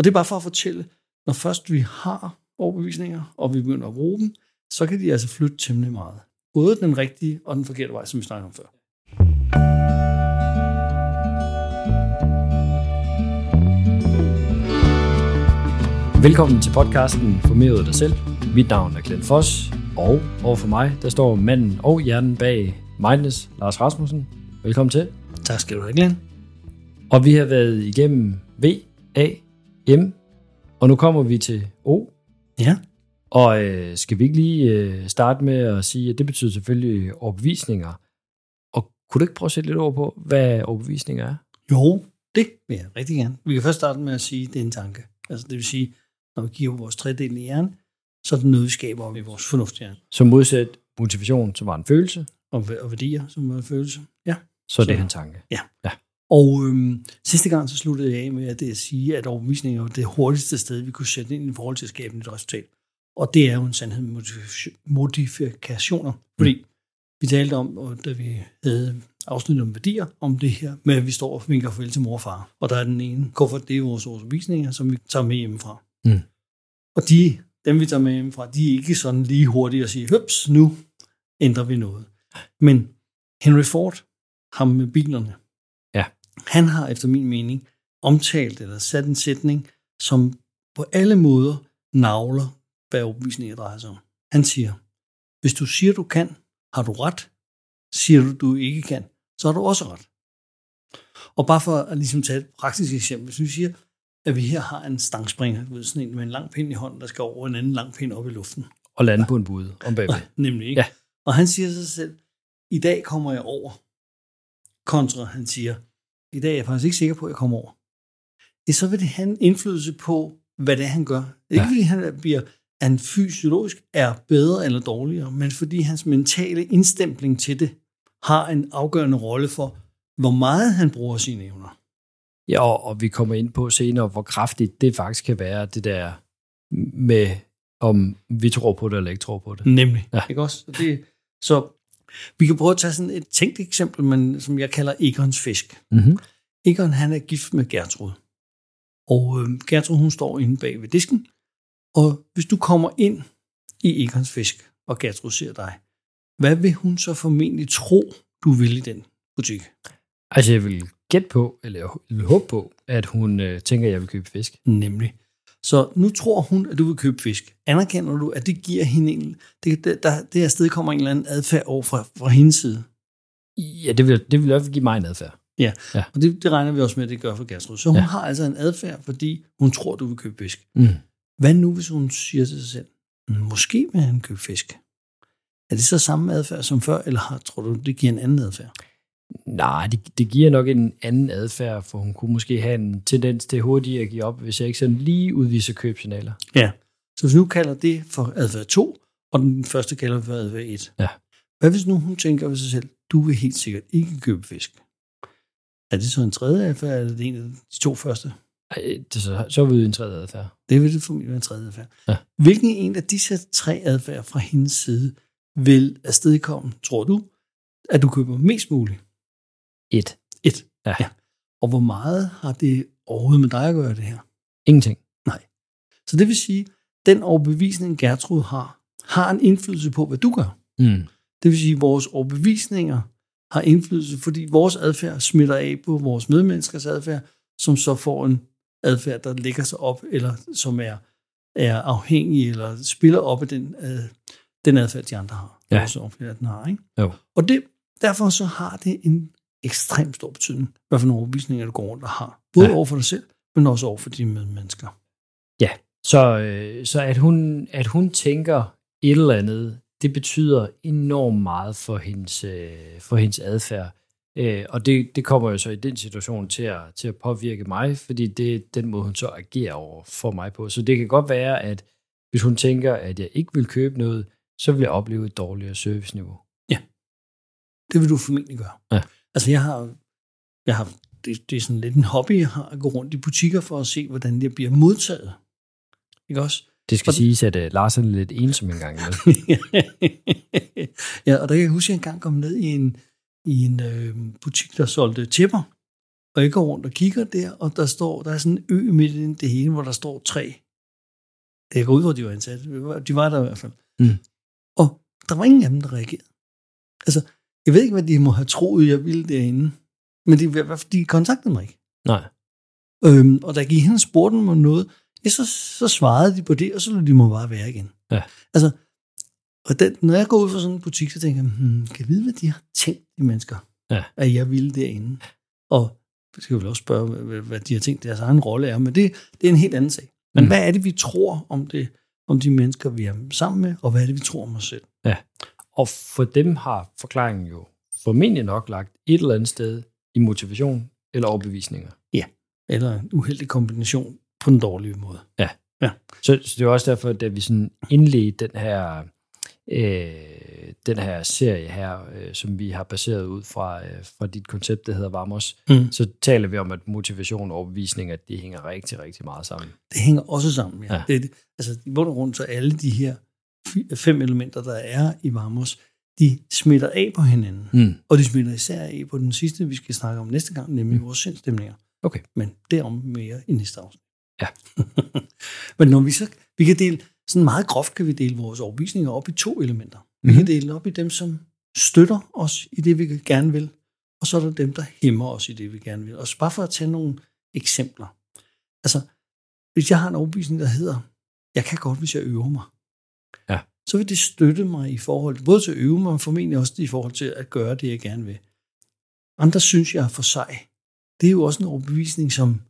Og det er bare for at fortælle, når først vi har overbevisninger, og vi begynder at bruge dem, så kan de altså flytte temmelig meget. Både den rigtige og den forkerte vej, som vi snakkede om før. Velkommen til podcasten Formere ud af dig selv. Mit navn er Glenn Foss, og overfor mig, der står manden og hjernen bag Mindless, Lars Rasmussen. Velkommen til. Tak skal du have, Glenn. Og vi har været igennem V, A, M, og nu kommer vi til O. Ja. Og øh, skal vi ikke lige øh, starte med at sige, at det betyder selvfølgelig overbevisninger. Og kunne du ikke prøve at sætte lidt over på, hvad overbevisninger er? Jo, det vil jeg rigtig gerne. Vi kan først starte med at sige, at det er en tanke. Altså det vil sige, når vi giver vores tredel i hjernen, så er det noget, vi skaber i vores fornuftshjerne. Som modsat motivation, som var en følelse, Og, og værdier, som er en følelse. Ja. så er det Så- en tanke. Og øhm, sidste gang så sluttede jeg af med at, det at sige, at overbevisninger er det hurtigste sted, vi kunne sætte ind i forhold til at skabe et resultat. Og det er jo en sandhed med modifi- modifikationer. Fordi vi talte om, og da vi havde afsnit om værdier, om det her med, at vi står og vinker farvel til mor og far. Og der er den ene kuffert, det er vores overbevisninger, som vi tager med hjemmefra. Mm. Og de, dem vi tager med hjemmefra, de er ikke sådan lige hurtige at sige, høps, nu ændrer vi noget. Men Henry Ford, ham med bilerne, han har efter min mening omtalt eller sat en sætning, som på alle måder navler, hvad overbevisninger drejer sig om. Han siger, hvis du siger, du kan, har du ret. Siger du, du ikke kan, så har du også ret. Og bare for at ligesom tage et praktisk eksempel, hvis vi siger, at vi her har en stangspringer, ved, sådan en med en lang pind i hånden, der skal over en anden lang pind op i luften. Og lande på en bude om bagved. Nemlig, ikke? Ja. Og han siger sig selv, i dag kommer jeg over. Kontra, han siger, i dag er jeg faktisk ikke sikker på, at jeg kommer over. Det så vil det have en indflydelse på, hvad det er, han gør. Ikke Ja. fordi han bliver han fysiologisk er bedre eller dårligere, men fordi hans mentale indstempling til det har en afgørende rolle for, hvor meget han bruger sine evner. Ja, og, og vi kommer ind på senere, hvor kraftigt det faktisk kan være, det der med, om vi tror på det eller ikke tror på det. Nemlig. Ja. Ikke også? Så, det, så vi kan prøve at tage sådan et tænkt eksempel, men, som jeg kalder Egons fisk. Mm-hmm. Egon han er gift med Gertrud. Og øh, Gertrud hun står inde bag ved disken. Og hvis du kommer ind i Egons fisk, og Gertrud ser dig, hvad vil hun så formentlig tro, du vil i den butik? Altså, jeg vil gætte på, eller jeg vil håbe på, at hun øh, tænker, at jeg vil købe fisk. Nemlig. Så nu tror hun, at du vil købe fisk. Anerkender du, at det giver hende en, det, det, der, det sted kommer en eller anden adfærd over fra, fra hendes side? Ja, det vil, det vil i hvert fald give mig en adfærd. Og det, det regner vi også med, at det gør for Gertrud. Så hun ja. Ja. har altså en adfærd, fordi hun tror, du vil købe fisk. Mm. Hvad nu, hvis hun siger til sig selv, "Mm, måske vil han købe fisk? Er det så samme adfærd som før, eller har, tror du, det giver en anden adfærd? Nej, det, det giver nok en anden adfærd, for hun kunne måske have en tendens til hurtigt at give op, hvis jeg ikke sådan lige udviser købsignaler. Ja. Så hvis vi nu kalder det for adfærd 2, og den første kalder for adfærd 1. Ja. Hvad hvis nu hun tænker ved sig selv, du vil helt sikkert ikke købe fisk? Er det så en tredje adfærd, eller er det en af de to første? Ej, det, så, så vi ude i en tredje adfærd. Det vil det formentlig være en tredje adfærd. Ja. Hvilken en af disse tre adfærd fra hendes side vil afstedkomme, tror du, at du køber mest muligt? Et. Et. Ja. ja. Og hvor meget har det overhovedet med dig at gøre, det her? Ingenting. Så det vil sige, den overbevisning, Gertrud har, har en indflydelse på, hvad du gør. Mm. Det vil sige, at vores overbevisninger har indflydelse, fordi vores adfærd smitter af på vores medmenneskers adfærd, som så får en adfærd, der ligger sig op, eller som er, er afhængig, eller spiller op af den, øh, den adfærd, de andre har. Ja. Vores adfærd, den har, ikke? Jo. Og det, derfor så har det en ekstremt stor betydning, hvad for nogle overbevisninger du går rundt og har. Både ja. Ja. over for dig selv, men også over for dine medmennesker. Så, øh, så at, hun, at hun tænker et eller andet, det betyder enormt meget for hendes, øh, for hendes adfærd. Øh, og det, det kommer jo så i den situation til at, til at påvirke mig, fordi det er den måde, hun så agerer over for mig på. Så det kan godt være, at hvis hun tænker, at jeg ikke vil købe noget, så vil jeg opleve et dårligere serviceniveau. Det vil du formentlig gøre. Ja. Altså jeg har, jeg har det, det er sådan lidt en hobby, jeg har at gå rundt i butikker for at se, hvordan det bliver modtaget. Ikke også? Det skal Og- siges, at uh, Lars er lidt ensom en gang imellem. ja, og der kan jeg huske, at jeg engang kom ned i en, i en øh, butik, der solgte tæpper. Og jeg går rundt og kigger der, og der står, der er sådan en ø midt i det hele, hvor der står tre. Jeg går ud, hvor de var ansat. De var der i hvert fald. Mm. Og der var ingen af dem, der reagerede. Altså, jeg ved ikke, hvad de må have troet, jeg ville derinde. Men de, de kontaktede mig ikke. Nej. Øhm, og da jeg gik hen og spurgte dem om noget, ja, så, så svarede de på det, og så lod de mig bare være igen. Ja. Altså, og den, når jeg går ud fra sådan en butik, så tænker jeg, hmm, kan jeg vide, hvad de har tænkt, de mennesker, Ja. at jeg ville derinde? Og så skal jeg vel også spørge, hvad, hvad de har tænkt, deres egen rolle er, men det, det er en helt anden sag. Men Mm. hvad er det, vi tror om det, om de mennesker, vi er sammen med, og hvad er det, vi tror om os selv? Og for dem har forklaringen jo formentlig nok lagt et eller andet sted i motivation eller overbevisninger. Eller en uheldig kombination på den dårlige måde. Så, så det er også derfor, da vi sådan indledte den her, øh, den her serie her, øh, som vi har baseret ud fra, øh, fra dit koncept, der hedder Vamos, Mm. så taler vi om, at motivation og overbevisning, at det hænger rigtig, rigtig meget sammen. Det hænger også sammen. Ja. Ja. Ja. Det, altså, i bund og grund, så alle de her fem elementer, der er i Vamos, de smitter af på hinanden. Mm. Og de smitter især af på den sidste, vi skal snakke om næste gang, nemlig Mm. vores sindstemninger. Okay. Men derom mere i næste afsnit. Ja. Men når vi så, vi kan dele, sådan meget groft kan vi dele vores overbevisninger op i to elementer. Vi Mhm. kan dele op i dem, som støtter os i det, vi gerne vil, og så er der dem, der hæmmer os i det, vi gerne vil. Og så bare for at tage nogle eksempler. Altså, hvis jeg har en overbevisning, der hedder, jeg kan godt, hvis jeg øver mig, Ja. så vil det støtte mig i forhold både til at øve mig, men formentlig også i forhold til at gøre det, jeg gerne vil. Andre synes, jeg er for sej. Det er jo også en overbevisning, som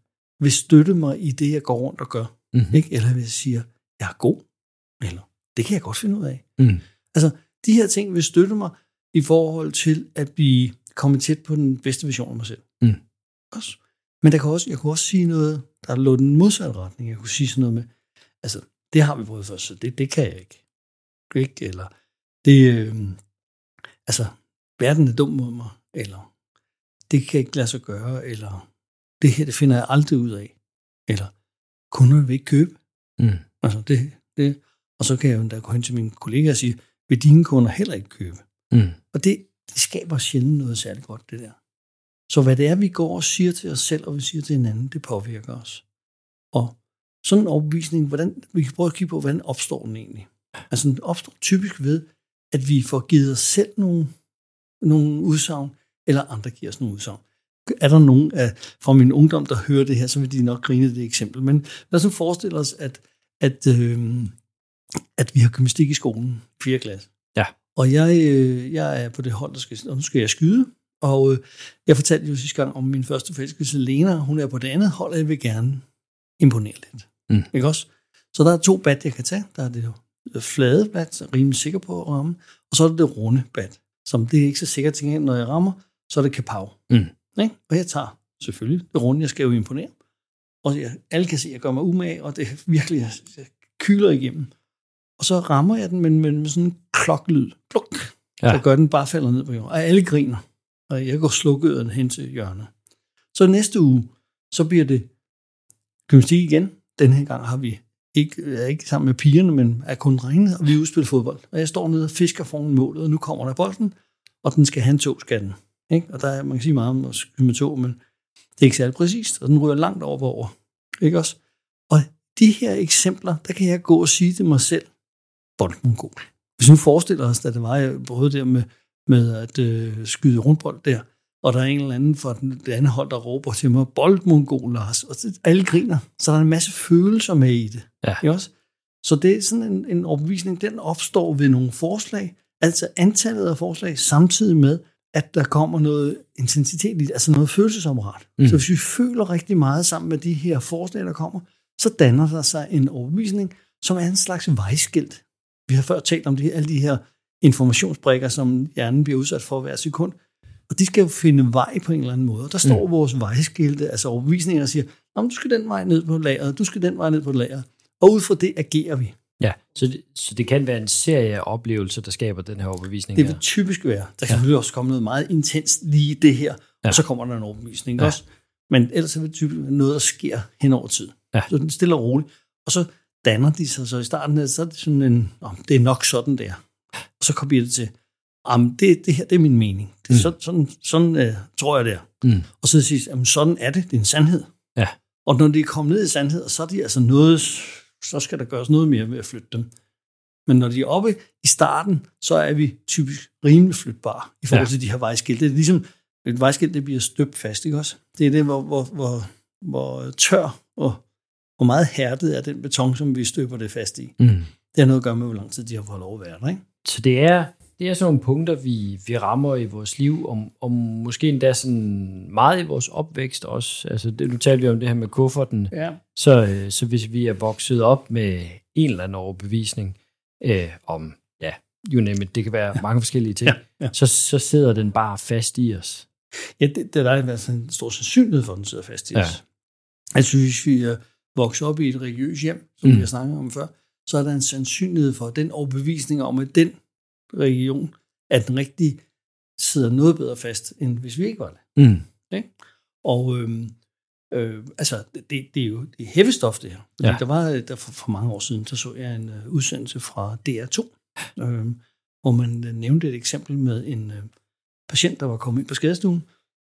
vil støtte mig i det, jeg går rundt og gør. Mm-hmm. Ikke? Eller hvis jeg siger, jeg er god, eller det kan jeg godt finde ud af. Mm. Altså, de her ting vil støtte mig i forhold til at blive kommet tæt på den bedste version af mig selv. Mm. Også. Men der kan også, jeg kunne også sige noget, der lå den modsatte retning. Jeg kunne sige sådan noget med, altså, det har vi prøvet først, så det, det kan jeg ikke. ikke? Eller, det, øh, altså, verden er dum mod mig, eller, det kan jeg ikke lade sig gøre, eller, det her, det finder jeg aldrig ud af, eller, kunderne vil ikke købe. Mm. Altså, det, det, og så kan jeg jo endda gå hen til mine kollegaer og sige, vil dine kunder heller ikke købe? Mm. Og det, det skaber sjældent noget særligt godt, det der. Så hvad det er, vi går og siger til os selv, og vi siger til hinanden, det påvirker os. Og sådan en overbevisning, hvordan, vi kan prøve at kigge på, hvordan opstår den egentlig? Altså den opstår typisk ved, at vi får givet os selv nogle, nogle udsagn, eller andre giver os nogle udsagn. Er der nogen af, fra min ungdom, der hører det her, så vil de nok grine det eksempel. Men lad os nu forestille os, at, at, øh, at vi har gymnastik i skolen, 4. klasse. Ja. Og jeg, øh, jeg er på det hold, der skal, og nu skal jeg skyde. Og øh, jeg fortalte jo sidste gang om min første forelskelse, Lena. Hun er på det andet hold, og jeg vil gerne imponere lidt. Mm. Ikke også? Så der er to bat, jeg kan tage. Der er det flade bat, som er rimelig sikker på at ramme. Og så er det det runde bat, som det er ikke så sikkert til, når jeg rammer, så er det kapav. Mm. Ikke? Og jeg tager selvfølgelig det runde, jeg skal jo imponere. Og jeg, alle kan se, at jeg gør mig umage, og det er virkelig, jeg, jeg kyler igennem. Og så rammer jeg den med, med, med sådan en kloklyd. Kluk. Ja. Så gør den bare falder ned på jorden. Og alle griner. Og jeg går slukket hen til hjørnet. Så næste uge, så bliver det gymnastik igen. Den her gang har vi ikke, er ikke sammen med pigerne, men er kun drengene, og vi udspiller fodbold. Og jeg står nede og fisker foran målet, og nu kommer der bolden, og den skal have en tog, skal den. Ikke? Og der er, man kan sige meget om at skyde med tog, men det er ikke særlig præcist, og den ryger langt over over. Ikke også? Og de her eksempler, der kan jeg gå og sige til mig selv, boldmongol. Hvis nu forestiller os, at det var, jeg prøvede der med, med at øh, skyde rundbold der, og der er en eller anden fra den, det andet hold, der råber til mig, boldmongol, Lars. Og alle griner. Så der er en masse følelser med i det. Ja. Ikke også? Så det er sådan en, en overbevisning, den opstår ved nogle forslag, altså antallet af forslag, samtidig med, at der kommer noget intensitet i det, altså noget følelsesapparat. Mm. Så hvis vi føler rigtig meget sammen med de her forslag, der kommer, så danner der sig en overbevisning, som er en slags vejskilt. Vi har før talt om de, alle de her informationsbrikker, som hjernen bliver udsat for hver sekund. Og de skal jo finde vej på en eller anden måde. Og der står mm. vores vejskilte, altså overbevisninger, og siger, du skal den vej ned på lageret, du skal den vej ned på lageret. Og ud fra det agerer vi. Ja, så det, så det kan være en serie af oplevelser, der skaber den her overbevisning. Det vil her. typisk være. Der kan ja. også komme noget meget intenst lige det her, Ja. og så kommer der en overbevisning Ja. også. Men ellers er det typisk noget, der sker hen over tid. Ja. Så den stille og roligt. Og så danner de sig, så i starten så er det sådan en, oh, det er nok sådan der. Og så kommer det til, jamen, det, det her det er min mening. Det, mm. Sådan, sådan, sådan uh, tror jeg det er. Mm. Og så siger jamen, sådan er det. Det er en sandhed. Ja. Og når de er kommet ned i sandhed, så er de altså noget, så skal der gøres noget mere med at flytte dem. Men når de er oppe i starten, så er vi typisk rimelig flytbare i forhold ja. til de her vejskilte. Det er ligesom, et vejskilt det bliver støbt fast, ikke også? Det er det, hvor, hvor, hvor, hvor tør og hvor meget hærdet er den beton, som vi støber det fast i. Mm. Det har noget at gøre med, hvor lang tid de har fået lov at være der, ikke? Så det er, det er sådan nogle punkter, vi, vi rammer i vores liv, om, om måske endda sådan meget i vores opvækst også. Altså, det, nu talte vi om det her med kufferten. Ja. Så, øh, så hvis vi er vokset op med en eller anden overbevisning øh, om, ja, you name it, det kan være ja. mange forskellige ting, ja. Ja. Så, så sidder den bare fast i os. Ja, det, det der er altså en stor sandsynlighed for, at den sidder fast i ja. os. Altså, hvis vi er vokset op i et religiøst hjem, som mm. vi har snakket om før, så er der en sandsynlighed for, at den overbevisning om, at den region, at den rigtig sidder noget bedre fast, end hvis vi ikke var det. Mm. Okay? Og øhm, øh, altså, det, det er jo det er heavy stof, det her. Ja. Der var der for, for mange år siden, der så jeg en uh, udsendelse fra DR2, øh, hvor man uh, nævnte et eksempel med en uh, patient, der var kommet ind på skadestuen,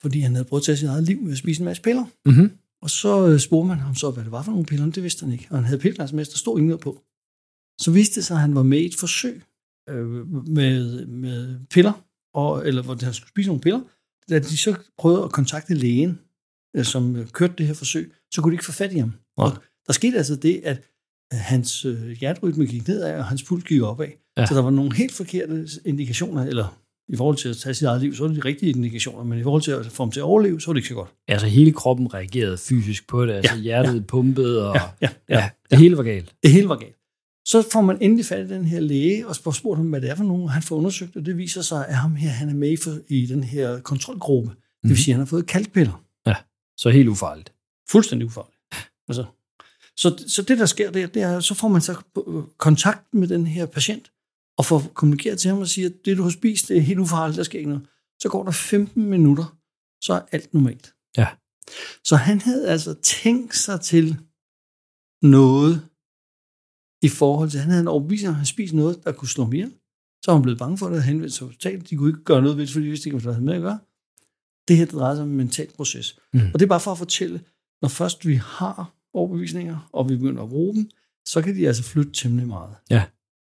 fordi han havde prøvet at tage sit eget liv med at spise en masse piller. Mm-hmm. Og så uh, spurgte man ham så, hvad det var for nogle piller, det vidste han ikke. Og han havde pillerglasmester, der stod ingen på. Så viste det sig, at han var med i et forsøg øh, med, med piller, og, eller hvor han skulle spise nogle piller. Da de så prøvede at kontakte lægen, øh, som øh, kørte det her forsøg, så kunne de ikke få fat i ham. Ja. Og der skete altså det, at hans øh, hjerterytme gik nedad, og hans puls gik opad. Ja. Så der var nogle helt forkerte indikationer, eller i forhold til at tage sit eget liv, så var det de rigtige indikationer, men i forhold til at få ham til at overleve, så var det ikke så godt. Altså hele kroppen reagerede fysisk på det, altså ja, hjertet ja. pumpede, og ja, ja, ja, ja, det hele var galt. Det hele var galt. Så får man endelig fat i den her læge, og spurgt ham, hvad det er for nogen. Han får undersøgt, og det viser sig, at ham her, han er med for, i den her kontrolgruppe. Det vil mhm. sige, at han har fået kalkpiller. Ja, så helt ufarligt. Fuldstændig ufarligt. Altså, så, så det, der sker der, det er, så får man så kontakt med den her patient, og får kommunikeret til ham og siger, at det, du har spist, det er helt ufarligt, der sker ikke noget. Så går der 15 minutter, så er alt normalt. Ja. Så han havde altså tænkt sig til noget, i forhold til, at han havde en overbevisning, at han spiste noget, der kunne slå ihjel. Så var han blevet bange for det, og henvendt sig hospitalet. De kunne ikke gøre noget ved det, fordi de vidste ikke, hvad der havde med at gøre. Det her det drejer sig om en mental proces. Mm. Og det er bare for at fortælle, når først vi har overbevisninger, og vi begynder at bruge dem, så kan de altså flytte temmelig meget. Ja.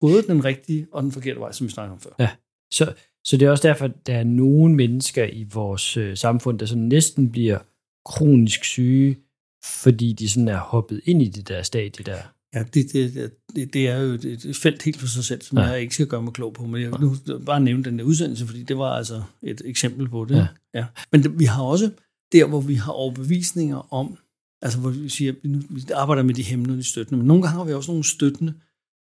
Både den rigtige og den forkerte vej, som vi snakkede om før. Ja. Så, så det er også derfor, at der er nogle mennesker i vores øh, samfund, der sådan næsten bliver kronisk syge, fordi de sådan er hoppet ind i det der stadie der. Ja, det, det, det, det er jo et felt helt for sig selv, som ja. jeg ikke skal gøre mig klog på, men jeg vil nu bare nævne den der udsendelse, fordi det var altså et eksempel på det. Ja. Ja. Men det, vi har også der, hvor vi har overbevisninger om, altså hvor vi siger, vi, nu, vi arbejder med de hæmmende og de støttende, men nogle gange har vi også nogle støttende,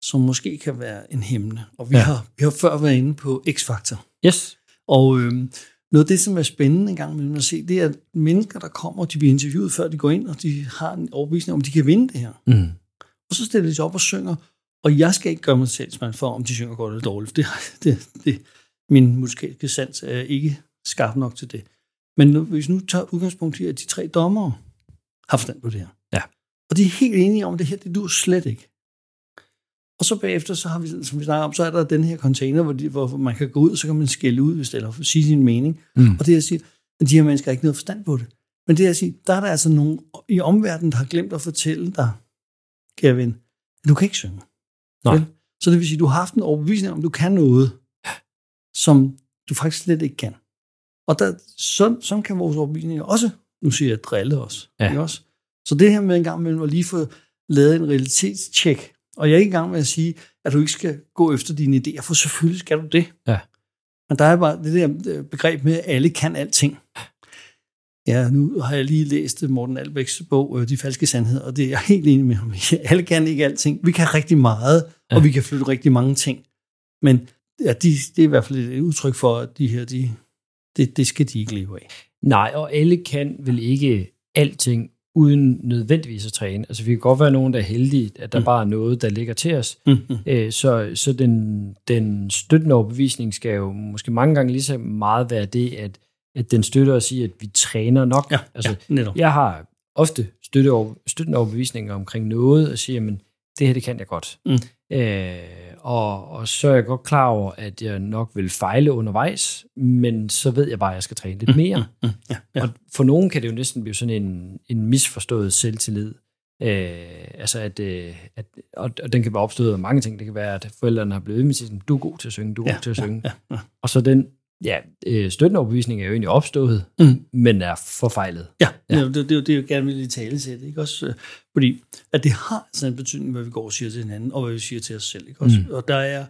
som måske kan være en hæmmende. Og vi, ja. har, vi har før været inde på X-faktor. Yes. Og øhm, noget af det, som er spændende en gang med at se, det er, at mennesker, der kommer, de bliver interviewet, før de går ind, og de har en overbevisning om, de kan vinde det her. Mm. Og så stiller de sig op og synger, og jeg skal ikke gøre mig selv for, om de synger godt eller dårligt. Det, det, det, min musikalske sans er ikke skarp nok til det. Men nu, hvis nu tager udgangspunkt i, at de tre dommere har forstand på det her. Ja. Og de er helt enige om, at det her, det du slet ikke. Og så bagefter, så har vi, som vi snakker om, så er der den her container, hvor, de, hvor man kan gå ud, og så kan man skælde ud, hvis eller sige sin mening. Mm. Og det er at sige, at de her mennesker har ikke noget forstand på det. Men det er at sige, der er der altså nogen i omverdenen, der har glemt at fortælle dig, kære ven, at du kan ikke synge. Nej. Så det vil sige, at du har haft en overbevisning om, du kan noget, som du faktisk slet ikke kan. Og der, sådan, sådan kan vores overbevisninger også, nu siger jeg, drille os. Ja. Ikke også? Så det her med en gang med at lige få lavet en realitetstjek, og jeg er ikke i gang med at sige, at du ikke skal gå efter dine idéer, for selvfølgelig skal du det. Ja. Men der er bare det der begreb med, at alle kan alting. Ja, nu har jeg lige læst Morten Albæks bog, øh, De falske sandheder, og det er jeg helt enig med ham Alle kan ikke alting. Vi kan rigtig meget, ja. og vi kan flytte rigtig mange ting. Men ja, de, det er i hvert fald et udtryk for, at de her, de, det, det skal de ikke leve af. Nej, og alle kan vel ikke alting uden nødvendigvis at træne. Altså vi kan godt være nogen, der er heldige, at der mm. bare er noget, der ligger til os. Mm-hmm. Æ, så så den, den støttende overbevisning skal jo måske mange gange lige så meget være det, at at den støtter os i, at vi træner nok. Ja, altså, ja, jeg har ofte støtte over, støttende overbevisninger omkring noget, og siger, men det her, det kan jeg godt. Mm. Øh, og, og så er jeg godt klar over, at jeg nok vil fejle undervejs, men så ved jeg bare, at jeg skal træne lidt mere. Mm, mm, mm, ja, ja. Og for nogen kan det jo næsten blive sådan en, en misforstået selvtillid. Øh, altså at, øh, at og, og den kan være opstået af mange ting. Det kan være, at forældrene har blevet med til, du er god til at synge, du er ja, god til at synge. Ja, ja, ja. Og så den ja, øh, støttende overbevisning er jo egentlig opstået, mm. men er forfejlet. Ja, ja. Det, det, det, det er jo gerne vil i tale til det, ikke også? Fordi at det har sådan en betydning, hvad vi går og siger til hinanden, og hvad vi siger til os selv, ikke også? Mm. Og der er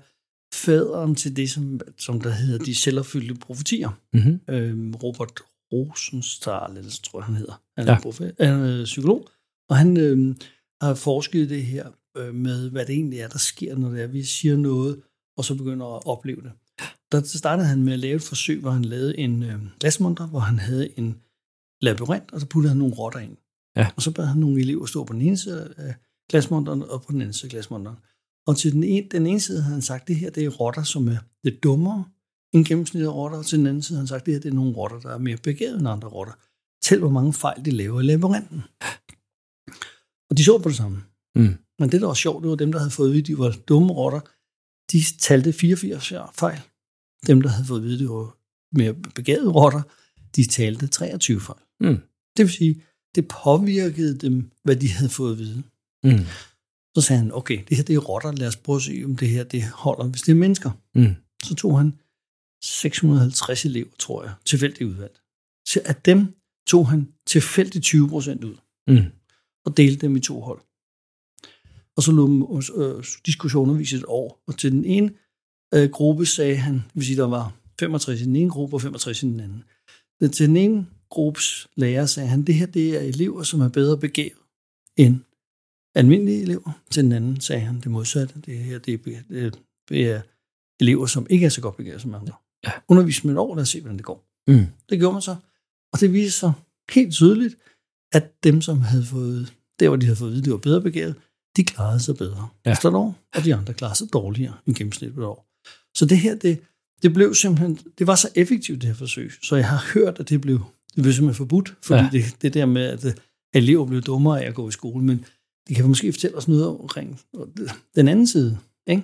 faderen til det, som, som der hedder de selvopfyldte profetier. Mm-hmm. Øhm, Robert Rosenstahl, eller tror jeg, han hedder. Han er, ja. profe, han er psykolog, og han øh, har forsket det her øh, med, hvad det egentlig er, der sker, når det er, vi siger noget, og så begynder at opleve det. Der startede han med at lave et forsøg, hvor han lavede en øh, glasmonter, hvor han havde en labyrint, og så puttede han nogle rotter ind. Ja. Og så bad han nogle elever stå på den ene side af glasmonteren, og på den anden side af glasmonteren. Og til den ene, den ene side havde han sagt, det her det er rotter, som er lidt dummere end gennemsnittet af rotter, og til den anden side havde han sagt, det her det er nogle rotter, der er mere begavet end andre rotter. Tæl, hvor mange fejl de laver i labyrinten. Og de så på det samme. Mm. Men det, der var sjovt, det var dem, der havde fået at de var dumme rotter, de talte 84 fejl. Dem, der havde fået at vide, at de var mere begavede rotter, de talte 23 fejl. Mm. Det vil sige, det påvirkede dem, hvad de havde fået at vide. Mm. Så sagde han, okay, det her det er rotter, lad os prøve at se, om det her det holder, hvis det er mennesker. Mm. Så tog han 650 elever, tror jeg, tilfældigt udvalgt. Så af dem tog han tilfældigt 20 procent ud. Mm og delte dem i to hold. Og så lå øh, diskussioner vise et år. Og til den ene øh, gruppe sagde han, det vil sige, der var 65 i den ene gruppe og 65 i den anden. Men til den ene gruppes lærer sagde han, det her det er elever, som er bedre begavet end almindelige elever. Til den anden sagde han det modsatte. Det her det er, det er elever, som ikke er så godt begavet som andre. Ja. Undervis med et år, lad os se, hvordan det går. Mm. Det gjorde man så. Og det viser sig helt tydeligt, at dem, som havde fået, der hvor de havde fået at vide, at de var bedre begavet, de klarede sig bedre ja. efter et år, og de andre klarede sig dårligere end gennemsnittet et år. Så det her, det, det blev simpelthen, det var så effektivt, det her forsøg, så jeg har hørt, at det blev, det blev simpelthen forbudt, fordi ja. det, det der med, at, at elever blev dummere af at gå i skole, men det kan måske fortælle os noget omkring den anden side. Ikke?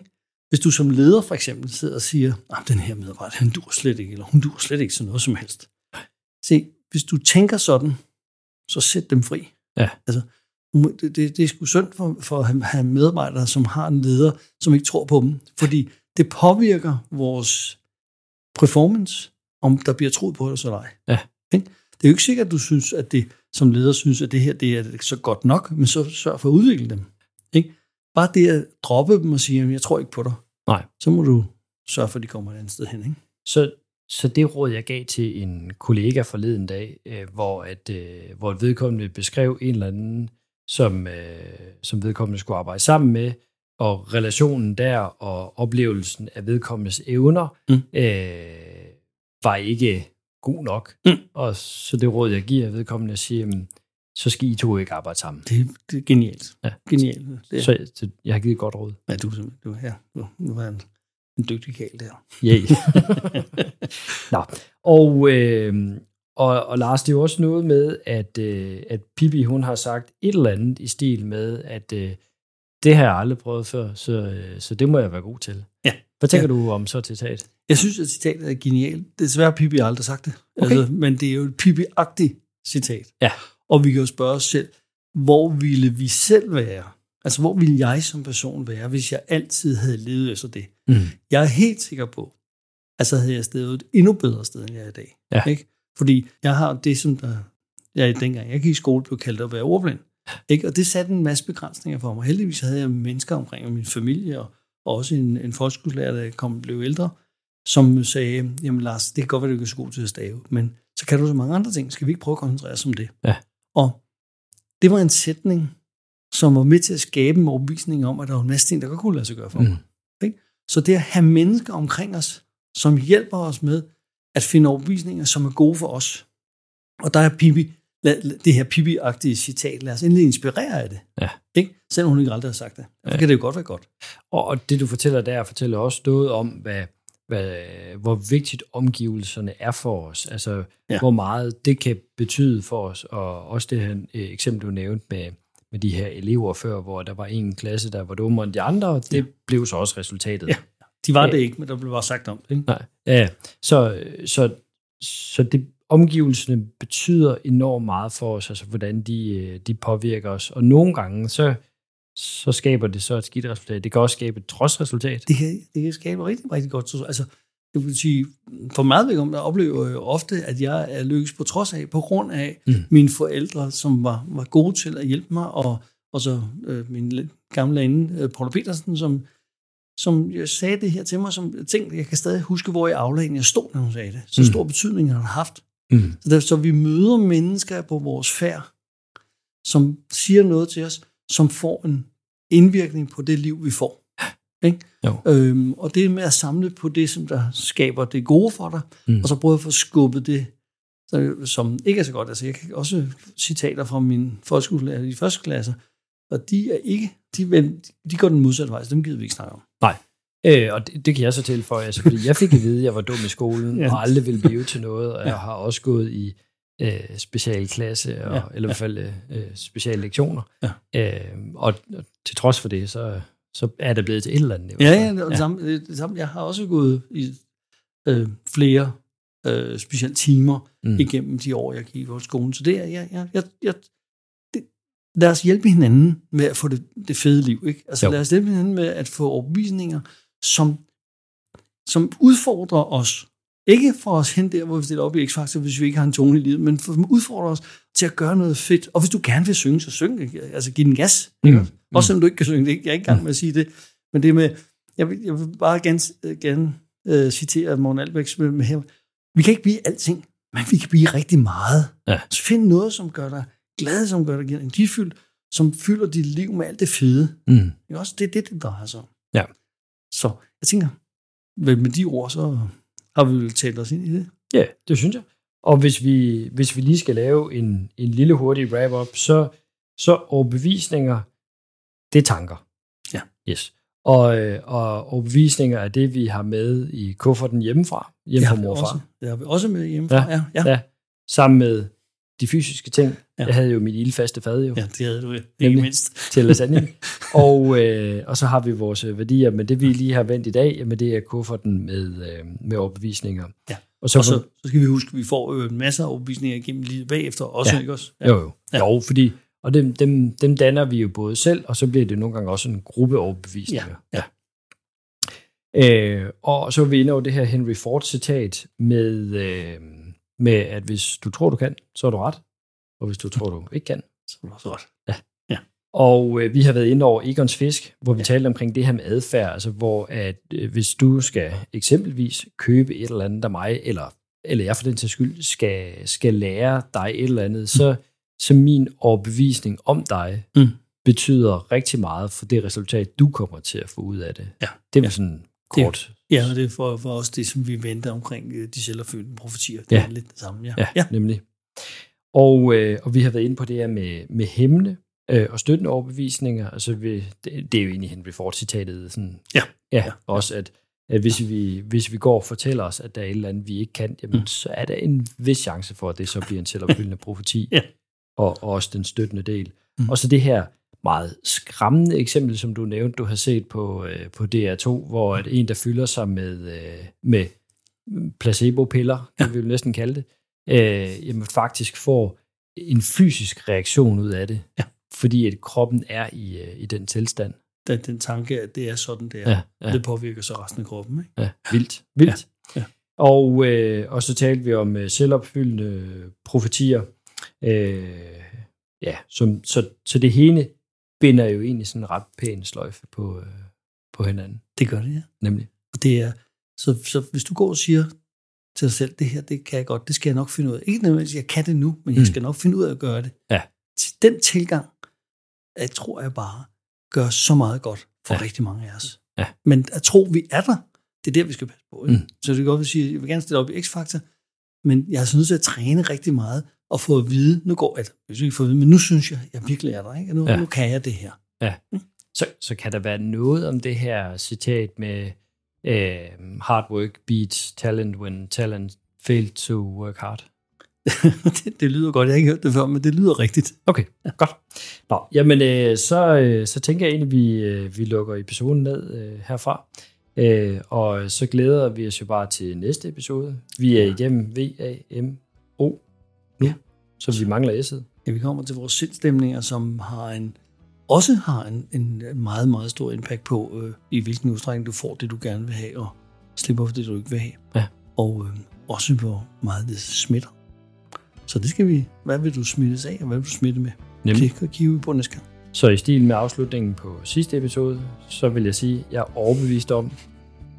Hvis du som leder for eksempel sidder og siger, at den her medarbejder, han dur slet ikke, eller hun dur slet ikke til noget som helst. Se, hvis du tænker sådan, så sæt dem fri. Ja. Altså, det, det, det er sgu synd for, for at have medarbejdere, som har en leder, som ikke tror på dem. Fordi det påvirker vores performance, om der bliver troet på det eller ej. Ja. Det er jo ikke sikkert, at du synes, at det som leder synes, at det her det er så godt nok, men så sørg for at udvikle dem. Ikke? Bare det at droppe dem og sige, jeg tror ikke på dig. Nej. Så må du sørge for, at de kommer et andet sted hen. Ikke? Så så det råd, jeg gav til en kollega forleden dag, øh, hvor, at, øh, hvor vedkommende beskrev en eller anden, som, øh, som vedkommende skulle arbejde sammen med, og relationen der og oplevelsen af vedkommendes evner mm. øh, var ikke god nok. Mm. Og så det råd, jeg giver vedkommende, at sige, så skal I to ikke arbejde sammen. Det, det er genialt. Ja. Genialt. Det. Så, så jeg har givet et godt råd. Ja, du, du, ja, du, du var en en dygtig kald der. Yeah. Nå, og, øh, og, og Lars, det er jo også noget med, at, øh, at Pippi, hun har sagt et eller andet i stil med, at øh, det har jeg aldrig prøvet før, så, øh, så det må jeg være god til. Ja. Hvad tænker ja. du om så citat? Jeg synes, at citatet er genialt. Desværre har Pippi aldrig sagt det. Okay. Altså, men det er jo et Pippi-agtigt citat. Ja. Og vi kan jo spørge os selv, hvor ville vi selv være, Altså, hvor ville jeg som person være, hvis jeg altid havde levet efter det? Mm. Jeg er helt sikker på, at så havde jeg stedet et endnu bedre sted, end jeg er i dag. Ja. Ikke? Fordi jeg har det, som der, jeg dengang jeg gik i skole, blev kaldt at være ordblind. Ikke? Og det satte en masse begrænsninger for mig. Heldigvis havde jeg mennesker omkring min familie, og også en, en folkeskolelærer, der kom blev ældre, som sagde, jamen Lars, det kan godt være, du er så god til at stave, men så kan du så mange andre ting. Skal vi ikke prøve at koncentrere os om det? Ja. Og det var en sætning, som var med til at skabe en overbevisning om, at der var en masse ting, der godt kunne lade sig gøre for mig. Mm. Ikke? Så det at have mennesker omkring os, som hjælper os med at finde overbevisninger, som er gode for os. Og der er Pippi, det her Pippi-agtige citat, lad os endelig inspirere af det. Ja. Ikke? Selvom hun ikke aldrig har sagt det. Derfor ja. kan det jo godt være godt. Og, og det du fortæller der, fortæller også noget om, hvad, hvad, hvor vigtigt omgivelserne er for os. Altså, ja. hvor meget det kan betyde for os. Og også det her øh, eksempel, du nævnte med, med de her elever før, hvor der var en klasse, der var dummere end de andre, og det ja. blev så også resultatet. Ja, de var ja. det ikke, men der blev bare sagt om det. Ikke? Nej, ja, så, så, så det, omgivelsene betyder enormt meget for os, altså hvordan de, de påvirker os. Og nogle gange, så, så skaber det så et skidt resultat. Det kan også skabe et trodsresultat. Det kan, det kan skabe rigtig, rigtig godt. Altså, det vil sige, for meget vedkommende oplever jeg jo ofte, at jeg er lykkes på trods af, på grund af mm. mine forældre, som var, var gode til at hjælpe mig, og, og så øh, min gamle inde, øh, Paul Petersen, som, som jeg sagde det her til mig, som tænkte, jeg kan stadig huske, hvor i aflægningen jeg stod, når hun sagde det. Så mm. stor betydning har han haft. Mm. Så, der, så vi møder mennesker på vores færd, som siger noget til os, som får en indvirkning på det liv, vi får. Ikke? Jo. Øhm, og det med at samle på det, som der skaber det gode for dig, mm. og så prøve at få skubbet det, som ikke er så godt. Altså, jeg kan også citater fra min folkeskolelærer i første klasse, og de er ikke, de, de går den modsatte vej, så dem gider vi ikke snakke om. Øh, og det, det kan jeg så tilføje, altså, fordi jeg fik at vide, at jeg var dum i skolen, ja. og aldrig ville blive til noget, og ja. jeg har også gået i øh, specialklasse, og, ja. eller i hvert fald øh, speciale lektioner. Ja. Øh, og, og til trods for det, så, så er det blevet til et eller andet. Ja, ja, det, ja. Samme, det, samme. Jeg har også gået i øh, flere øh, specielle timer mm. igennem de år, jeg gik i vores skole. Så det er, jeg, jeg, jeg, jeg lad os hjælpe hinanden med at få det, det fede liv. Ikke? Altså jo. lad os hjælpe hinanden med at få overbevisninger, som, som udfordrer os. Ikke for os hen der, hvor vi stiller op i X-Factor, hvis vi ikke har en tone i livet, men for at udfordrer os til at gøre noget fedt. Og hvis du gerne vil synge, så syng. Altså giv den gas. Mm. Mm. Også selvom du ikke kan synge. Det. Jeg er ikke gang med at sige det. Men det med, jeg vil, jeg vil bare gerne, gerne uh, citere Morten Albæks med, med her. Vi kan ikke blive alting, men vi kan blive rigtig meget. Ja. Så find noget, som gør dig glad, som gør dig energifyldt, som fylder dit liv med alt det fede. Mm. Det er også det, det, det drejer sig om. Ja. Så jeg tænker, med de ord, så har vi vel talt os ind i det. Ja, det synes jeg. Og hvis vi, hvis vi lige skal lave en, en lille hurtig wrap-up, så, så overbevisninger, det er tanker. Ja. Yes. Og, øh, og overbevisninger er det, vi har med i kufferten hjemmefra, hjemme fra mor og far. Det har vi også med hjemmefra, ja. ja. ja. Sammen med de fysiske ting. Ja. Jeg havde jo mit ildfaste fad jo. Ja, det havde du ikke mindst. Til lasagne. og, øh, og så har vi vores øh, værdier, men det vi lige har vendt i dag, jamen det er kufferten med, øh, med overbevisninger. Ja. Og så, og så, så skal vi huske, at vi får øh, masser af overbevisninger igennem livet bagefter også, ja. ikke også? Ja. Jo, jo. Ja. jo fordi, og dem, dem, dem danner vi jo både selv, og så bliver det nogle gange også en gruppe overbevisninger. Ja. ja. Øh, og så er vi inde over det her Henry Ford citat med... Øh, med, at hvis du tror, du kan, så er du ret. Og hvis du tror, du ikke kan, så er du også ret. Ja. ja. Og øh, vi har været inde over Egons Fisk, hvor vi ja. talte omkring det her med adfærd, altså hvor at øh, hvis du skal eksempelvis købe et eller andet af mig, eller, eller jeg for den til skyld skal, skal lære dig et eller andet, mm. så, så min overbevisning om dig mm. betyder rigtig meget for det resultat, du kommer til at få ud af det. Ja. Det er ja. sådan kort. Ja, og det er for, for os det, som vi venter omkring øh, de selvopfyldende profetier. Det ja. er lidt det samme, ja. Ja, ja. nemlig. Og, øh, og vi har været inde på det her med, med hemmende øh, og støttende overbevisninger. Altså, vi, det, det er jo egentlig Henry Ford-citatet. Sådan, ja. ja. Ja, også at, at hvis, vi, hvis vi går og fortæller os, at der er et eller andet, vi ikke kan, jamen, mm. så er der en vis chance for, at det så bliver en selvopfyldende profeti. ja. og, og også den støttende del. Mm. Og så det her meget skræmmende eksempel, som du nævnte, du har set på, øh, på DR2, hvor at en, der fylder sig med, øh, med placebo-piller, ja. det vil vi næsten kalde det, øh, jamen faktisk får en fysisk reaktion ud af det, ja. fordi at kroppen er i, øh, i den tilstand. Den, den tanke, at det er sådan, det er. Ja, ja. Det påvirker så resten af kroppen. Ikke? Ja, vildt. vildt. Ja, ja. Og, øh, og så talte vi om øh, selvopfyldende profetier. Øh, ja, som, så, så det hele binder jo egentlig sådan en ret pæn sløjfe på, øh, på hinanden. Det gør det, ja. Nemlig. Og det er, så, så hvis du går og siger til dig selv, det her, det kan jeg godt, det skal jeg nok finde ud af. Ikke nødvendigvis, jeg kan det nu, men jeg mm. skal nok finde ud af at gøre det. Ja. Den tilgang, jeg tror jeg bare, gør så meget godt for ja. rigtig mange af os. Ja. Men at tro, vi er der, det er der, vi skal passe på. Ikke? Mm. Så det kan godt sige, jeg vil gerne stille op i X-Factor, men jeg er så nødt til at træne rigtig meget, og få at vide, nu går jeg, hvis ikke få at vide, men nu synes jeg, jeg virkelig er der, ikke? Nu, ja. nu kan jeg det her. Ja. Mm. Så, så kan der være noget om det her citat med uh, hard work beats talent when talent failed to work hard? det, det lyder godt. Jeg har ikke hørt det før, men det lyder rigtigt. Okay, ja. godt. Nå, jamen, øh, så, øh, så tænker jeg egentlig, at vi, øh, vi lukker episoden ned øh, herfra. Øh, og så glæder vi os jo bare til næste episode. Vi er igennem V-A-M-O. Så vi mangler S'et. Ja, vi kommer til vores sindstemninger, som har en, også har en, en meget, meget stor impact på, øh, i hvilken udstrækning du får det, du gerne vil have, og slipper for det, du ikke vil have. Ja. Og øh, også hvor meget det smitter. Så det skal vi, hvad vil du smittes af, og hvad vil du smitte med? Nemlig. Det kigge på næste gang. Så i stil med afslutningen på sidste episode, så vil jeg sige, at jeg er overbevist om,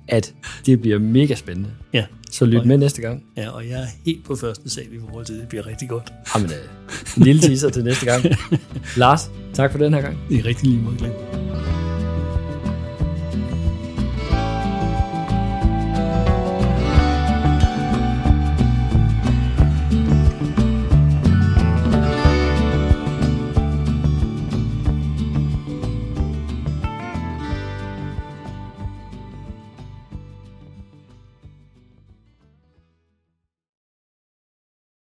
at det bliver mega spændende. Ja. Så lyt med næste gang. Ja, og jeg er helt på første sal i forhold til, det bliver rigtig godt. Jamen, øh, en lille teaser til næste gang. Lars, tak for den her gang. Det er rigtig lige glemt.